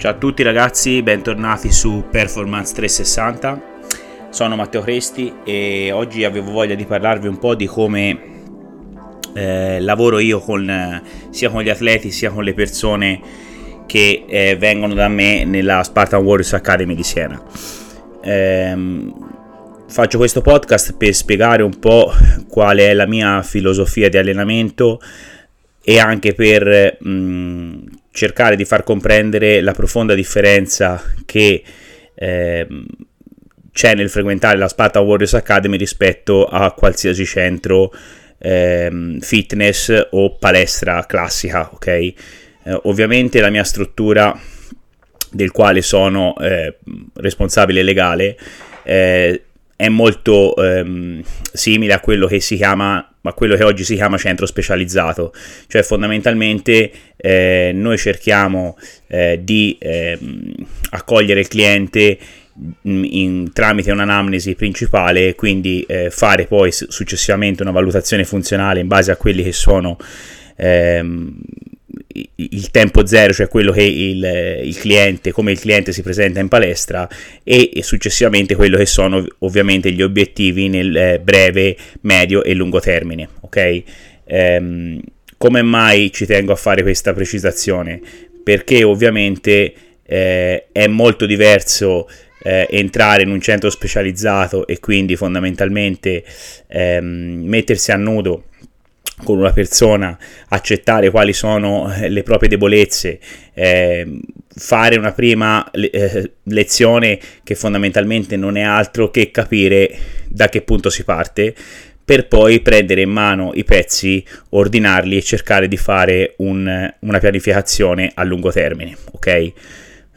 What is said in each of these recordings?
Ciao a tutti ragazzi, bentornati su Performance 360. Sono Matteo Cresti e oggi avevo voglia di parlarvi un po' di come eh, lavoro io con, sia con gli atleti sia con le persone che eh, vengono da me nella Spartan Warriors Academy di Siena. Eh, faccio questo podcast per spiegare un po' qual è la mia filosofia di allenamento e anche per mh, cercare di far comprendere la profonda differenza che eh, c'è nel frequentare la Spartan Warriors Academy rispetto a qualsiasi centro eh, fitness o palestra classica, ok? Eh, ovviamente la mia struttura del quale sono eh, responsabile legale eh, è molto ehm, simile a quello che si chiama a quello che oggi si chiama centro specializzato, cioè fondamentalmente eh, noi cerchiamo eh, di eh, accogliere il cliente in, in, tramite un'anamnesi principale, quindi eh, fare poi successivamente una valutazione funzionale in base a quelli che sono ehm, il tempo zero, cioè quello che il, il, cliente, come il cliente si presenta in palestra e, e, successivamente quello che sono ovviamente gli obiettivi nel eh, breve, medio e lungo termine. Ok? Ehm, come mai ci tengo a fare questa precisazione? Perché ovviamente eh, è molto diverso eh, entrare in un centro specializzato e quindi fondamentalmente ehm, mettersi a nudo con una persona, accettare quali sono eh, le proprie debolezze, eh, fare una prima eh, lezione che fondamentalmente non è altro che capire da che punto si parte per poi prendere in mano i pezzi, ordinarli e cercare di fare un, una pianificazione a lungo termine, ok?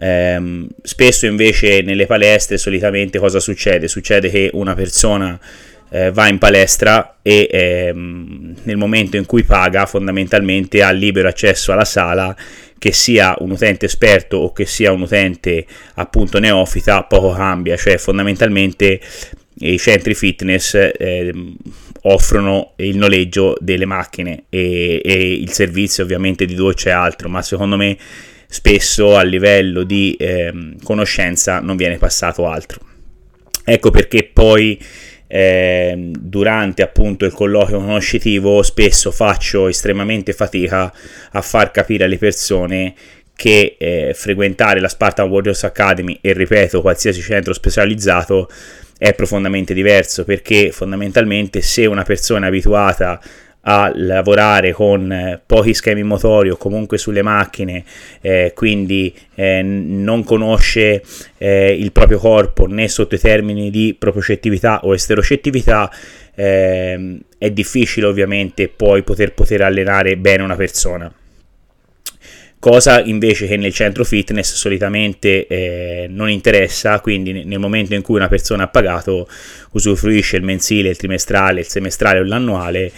Um, spesso invece nelle palestre solitamente cosa succede? Succede che una persona eh, va in palestra e ehm, nel momento in cui paga fondamentalmente ha libero accesso alla sala che sia un utente esperto o che sia un utente appunto neofita poco cambia. Cioè fondamentalmente i centri fitness eh, offrono il noleggio delle macchine e, e, il servizio ovviamente di doccia e altro ma secondo me spesso a livello di eh, conoscenza non viene passato altro. Ecco perché poi eh, durante appunto il colloquio conoscitivo spesso faccio estremamente fatica a far capire alle persone che eh, frequentare la Spartan Warriors Academy e ripeto qualsiasi centro specializzato è profondamente diverso perché fondamentalmente se una persona è abituata a lavorare con eh, pochi schemi motori o comunque sulle macchine, eh, quindi eh, non conosce eh, il proprio corpo né sotto i termini di propriocettività o esterocettività, ehm, è difficile ovviamente poi poter, poter allenare bene una persona. Cosa invece che nel centro fitness solitamente eh, non interessa, quindi nel momento in cui una persona ha pagato usufruisce il mensile, il trimestrale, il semestrale o l'annuale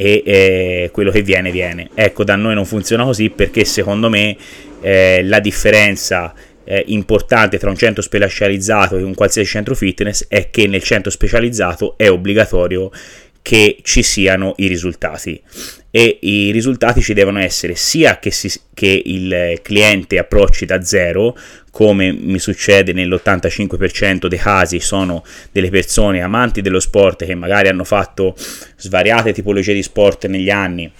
e eh, quello che viene viene. Ecco, da noi non funziona così perché secondo me eh, la differenza eh, importante tra un centro specializzato e un qualsiasi centro fitness è che nel centro specializzato è obbligatorio che ci siano i risultati. E i risultati ci devono essere sia che, si, che il cliente approcci da zero come mi succede nell'85% dei casi sono delle persone amanti dello sport che magari hanno fatto svariate tipologie di sport negli anni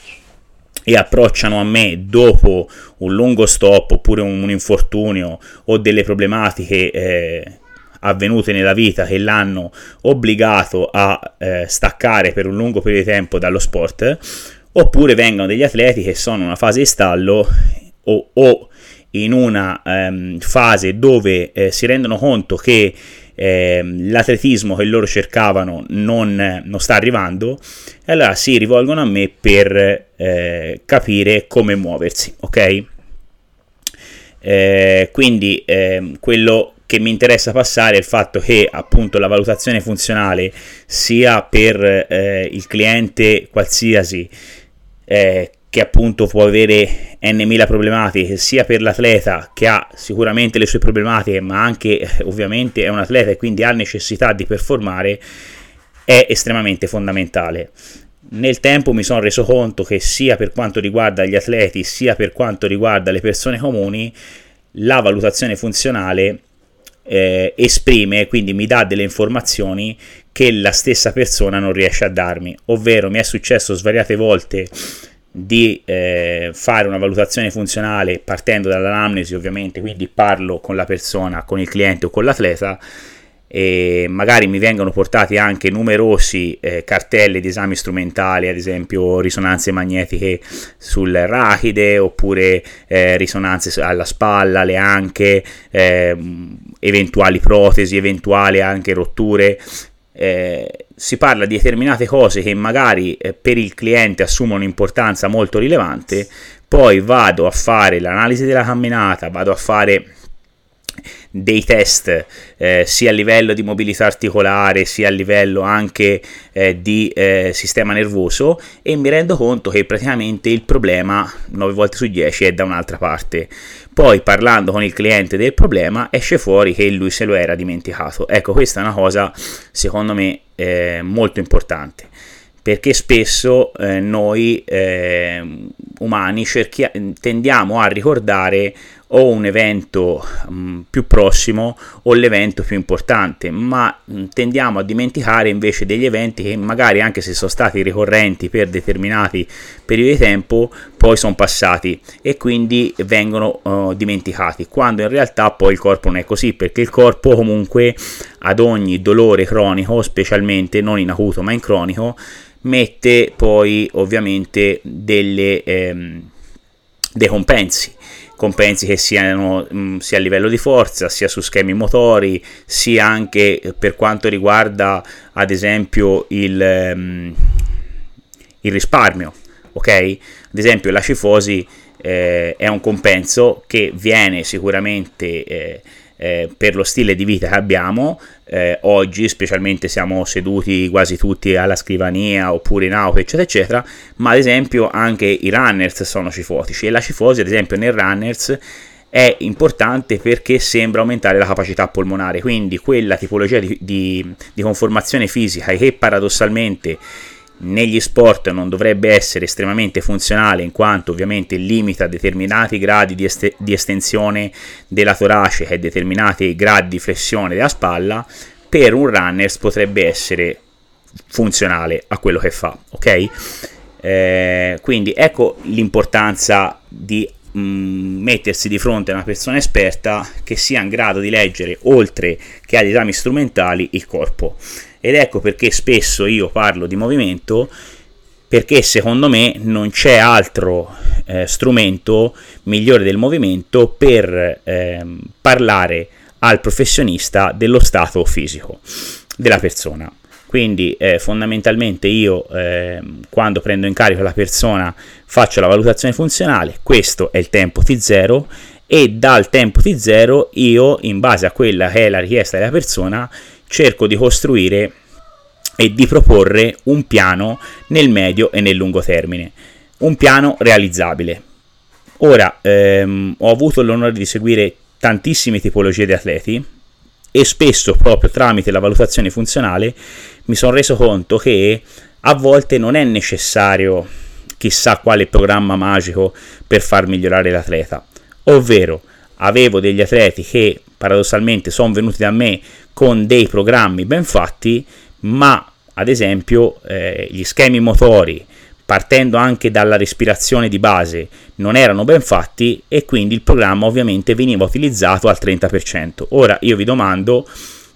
e approcciano a me dopo un lungo stop oppure un, infortunio o delle problematiche eh, avvenute nella vita che l'hanno obbligato a eh, staccare per un lungo periodo di tempo dallo sport, oppure vengono degli atleti che sono in una fase di stallo o, o in una ehm, fase dove eh, si rendono conto che eh, l'atletismo che loro cercavano non, non, sta arrivando, e allora si rivolgono a me per eh, capire come muoversi, ok? Eh, quindi ehm, quello che mi interessa passare è il fatto che appunto la valutazione funzionale sia per eh, il cliente qualsiasi eh, che appunto può avere n mila problematiche sia per l'atleta che ha sicuramente le sue problematiche ma anche eh, ovviamente è un atleta e quindi ha necessità di performare è estremamente fondamentale. Nel tempo mi sono reso conto che sia per quanto riguarda gli atleti sia per quanto riguarda le persone comuni la valutazione funzionale eh, esprime, quindi mi dà delle informazioni che la stessa persona non riesce a darmi, ovvero mi è successo svariate volte di eh, fare una valutazione funzionale partendo dall'anamnesi ovviamente, quindi parlo con la persona, con il cliente o con l'atleta e magari mi vengono portati anche numerosi eh, cartelli di esami strumentali, ad esempio risonanze magnetiche sul rachide oppure eh, risonanze alla spalla, le anche, eh, eventuali protesi, eventuali anche rotture. Eh, si parla di determinate cose che magari eh, per il cliente assumono un'importanza molto rilevante, poi vado a fare l'analisi della camminata, vado a fare dei test eh, sia a livello di mobilità articolare sia a livello anche eh, di eh, sistema nervoso e mi rendo conto che praticamente il problema 9 volte su 10 è da un'altra parte. Poi parlando con il cliente del problema esce fuori che lui se lo era dimenticato. Ecco questa è una cosa secondo me eh, molto importante perché spesso eh, noi eh, umani cerchia- tendiamo a ricordare o un evento mh, mm, più prossimo o l'evento più importante, ma mh, mm, tendiamo a dimenticare invece degli eventi che magari anche se sono stati ricorrenti per determinati periodi di tempo, poi sono passati e quindi vengono uh, dimenticati, quando in realtà poi il corpo non è così, perché il corpo comunque ad ogni dolore cronico, specialmente non in acuto ma in cronico, mette poi ovviamente delle, ehm, dei compensi compensi che siano mh, mm, sia a livello di forza, sia su schemi motori, sia anche per quanto riguarda ad esempio il, um, il risparmio. Ok? Ad esempio la cifosi eh, è un compenso che viene sicuramente eh, eh, per lo stile di vita che abbiamo. Eh, oggi, specialmente, siamo seduti quasi tutti alla scrivania oppure in auto, eccetera, eccetera. Ma ad esempio, anche i runners sono cifotici e la cifosi, ad esempio, nel runners è importante perché sembra aumentare la capacità polmonare, quindi quella tipologia di, di, di conformazione fisica che paradossalmente negli sport non dovrebbe essere estremamente funzionale in quanto ovviamente limita determinati gradi di, est- di estensione della torace e determinati gradi di flessione della spalla, per un runner potrebbe essere funzionale a quello che fa, ok? Eh, quindi ecco l'importanza di mh, mm, mettersi di fronte a una persona esperta che sia in grado di leggere oltre che agli esami strumentali il corpo ed ecco perché spesso io parlo di movimento perché secondo me non c'è altro eh, strumento migliore del movimento per eh, parlare al professionista dello stato fisico della persona. Quindi eh, fondamentalmente io ehm, quando prendo in carico la persona faccio la valutazione funzionale, questo è il tempo T0 e dal tempo T0 io in base a quella che è la richiesta della persona cerco di costruire e di proporre un piano nel medio e nel lungo termine, un piano realizzabile. Ora, ehm, ho avuto l'onore di seguire tantissime tipologie di atleti e spesso proprio tramite la valutazione funzionale mi sono reso conto che a volte non è necessario chissà quale programma magico per far migliorare l'atleta, ovvero avevo degli atleti che paradossalmente sono venuti da me con dei programmi ben fatti, ma ad esempio eh, gli schemi motori partendo anche dalla respirazione di base non erano ben fatti e quindi il programma ovviamente veniva utilizzato al 30%. Ora io vi domando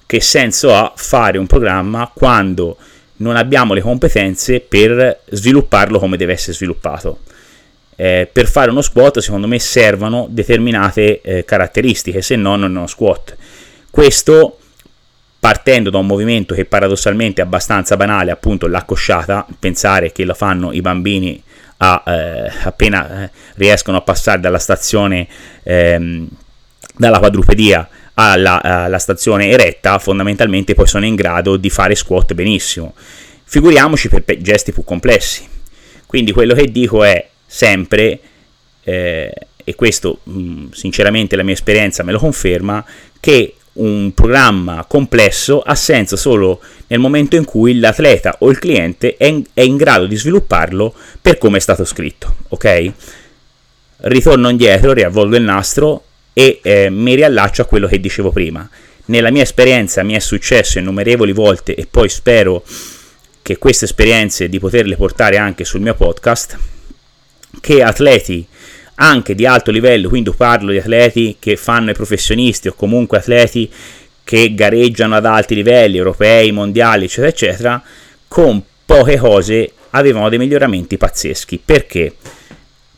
che senso ha fare un programma quando non abbiamo le competenze per svilupparlo come deve essere sviluppato. Eh, per fare uno squat secondo me servono determinate eh, caratteristiche, se no non è uno squat. Questo partendo da un movimento che paradossalmente è abbastanza banale, appunto l'accosciata, pensare che lo fanno i bambini a, eh, appena eh, riescono a passare dalla stazione, ehm, dalla quadrupedia alla, alla, stazione eretta, fondamentalmente poi sono in grado di fare squat benissimo. Figuriamoci per gesti più complessi. Quindi quello che dico è sempre, eh, e questo mh, sinceramente la mia esperienza me lo conferma, che un programma complesso ha senso solo nel momento in cui l'atleta o il cliente è in, è in grado di svilupparlo per come è stato scritto, ok? Ritorno indietro, riavvolgo il nastro, e eh, mi riallaccio a quello che dicevo prima. Nella mia esperienza mi è successo innumerevoli volte e poi spero che queste esperienze di poterle portare anche sul mio podcast, che atleti anche di alto livello, quindi parlo di atleti che fanno i professionisti o comunque atleti che gareggiano ad alti livelli, europei, mondiali, eccetera, eccetera, con poche cose avevano dei miglioramenti pazzeschi. Perché?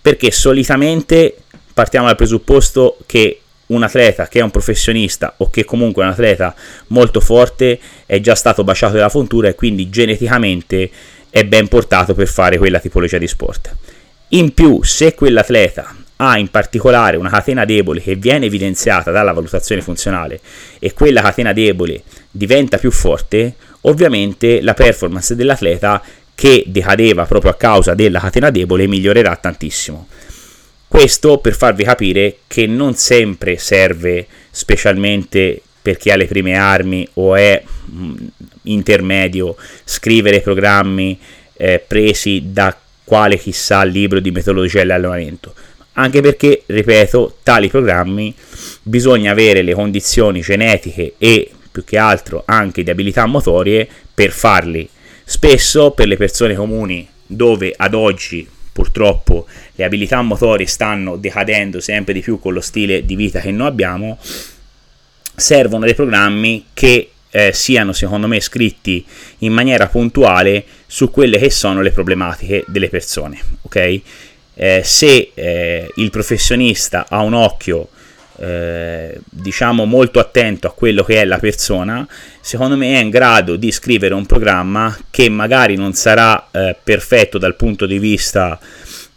Perché solitamente partiamo dal presupposto che un atleta che è un professionista o che comunque è un atleta molto forte è già stato baciato dalla fontura e quindi geneticamente è ben portato per fare quella tipologia di sport. In più, se quell'atleta ha in particolare una catena debole che viene evidenziata dalla valutazione funzionale e quella catena debole diventa più forte, ovviamente la performance dell'atleta che decadeva proprio a causa della catena debole migliorerà tantissimo. Questo per farvi capire che non sempre serve specialmente per chi ha le prime armi o è mh, intermedio scrivere programmi eh, presi da quale chissà libro di metodologia dell'allenamento. Anche perché, ripeto, tali programmi bisogna avere le condizioni genetiche e più che altro anche di abilità motorie per farli. Spesso per le persone comuni dove ad oggi purtroppo le abilità motorie stanno decadendo sempre di più con lo stile di vita che noi abbiamo, servono dei programmi che eh, siano secondo me scritti in maniera puntuale su quelle che sono le problematiche delle persone, ok? Eh, se eh, il professionista ha un occhio eh, diciamo molto attento a quello che è la persona, secondo me è in grado di scrivere un programma che magari non sarà eh, perfetto dal punto di vista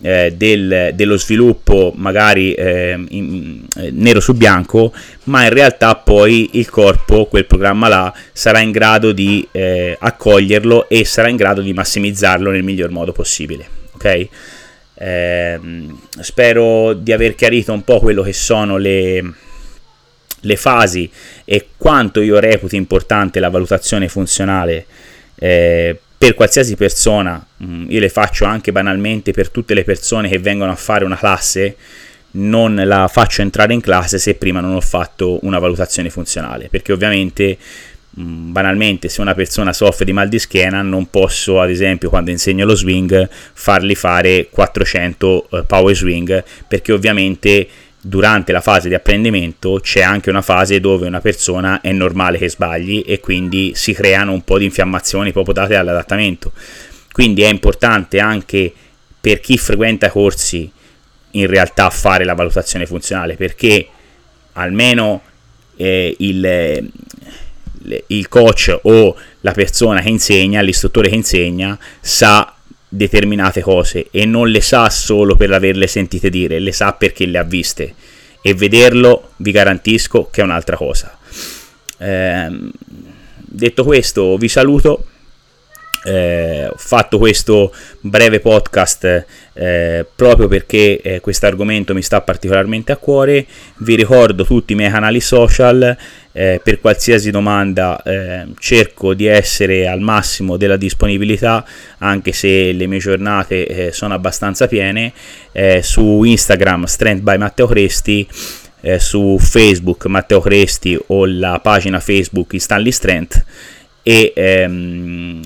eh, del, dello sviluppo magari eh, in, eh, nero su bianco, ma in realtà poi il corpo, quel programma là, sarà in grado di eh, accoglierlo e sarà in grado di massimizzarlo nel miglior modo possibile. Ok? Eh, spero di aver chiarito un po' quello che sono le, le fasi e quanto io reputi importante la valutazione funzionale eh, per qualsiasi persona, mm, io le faccio anche banalmente per tutte le persone che vengono a fare una classe, non la faccio entrare in classe se prima non ho fatto una valutazione funzionale, perché ovviamente mm, banalmente se una persona soffre di mal di schiena non posso ad esempio quando insegno lo swing fargli fare 400 eh, power swing perché ovviamente durante la fase di apprendimento c'è anche una fase dove una persona è normale che sbagli e quindi si creano un po' di infiammazioni proprio date dall'adattamento. Quindi è importante anche per chi frequenta corsi in realtà fare la valutazione funzionale perché almeno eh, il, il coach o la persona che insegna, l'istruttore che insegna, sa determinate cose e non le sa solo per averle sentite dire, le sa perché le ha viste e vederlo vi garantisco che è un'altra cosa. Eh, detto questo, vi saluto. Eh, ho fatto questo breve podcast eh, proprio perché eh, questo argomento mi sta particolarmente a cuore. Vi ricordo tutti i miei canali social. Eh, per qualsiasi domanda eh, cerco di essere al massimo della disponibilità, anche se le mie giornate eh, sono abbastanza piene. su Instagram, Strength by Matteo Cresti. su Facebook Matteo Cresti o la pagina Facebook Stanley Strength e ehm,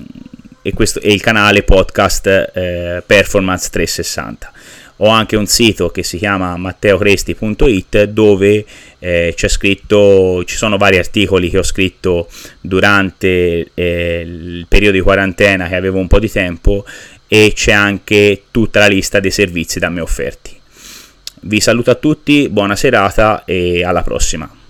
e, questo, e il canale podcast eh, Performance 360. Ho anche un sito che si chiama matteocresti.it dove eh, c'è scritto, ci sono vari articoli che ho scritto durante eh, il periodo di quarantena che avevo un po' di tempo e c'è anche tutta la lista dei servizi da me offerti. Vi saluto a tutti, buona serata e alla prossima.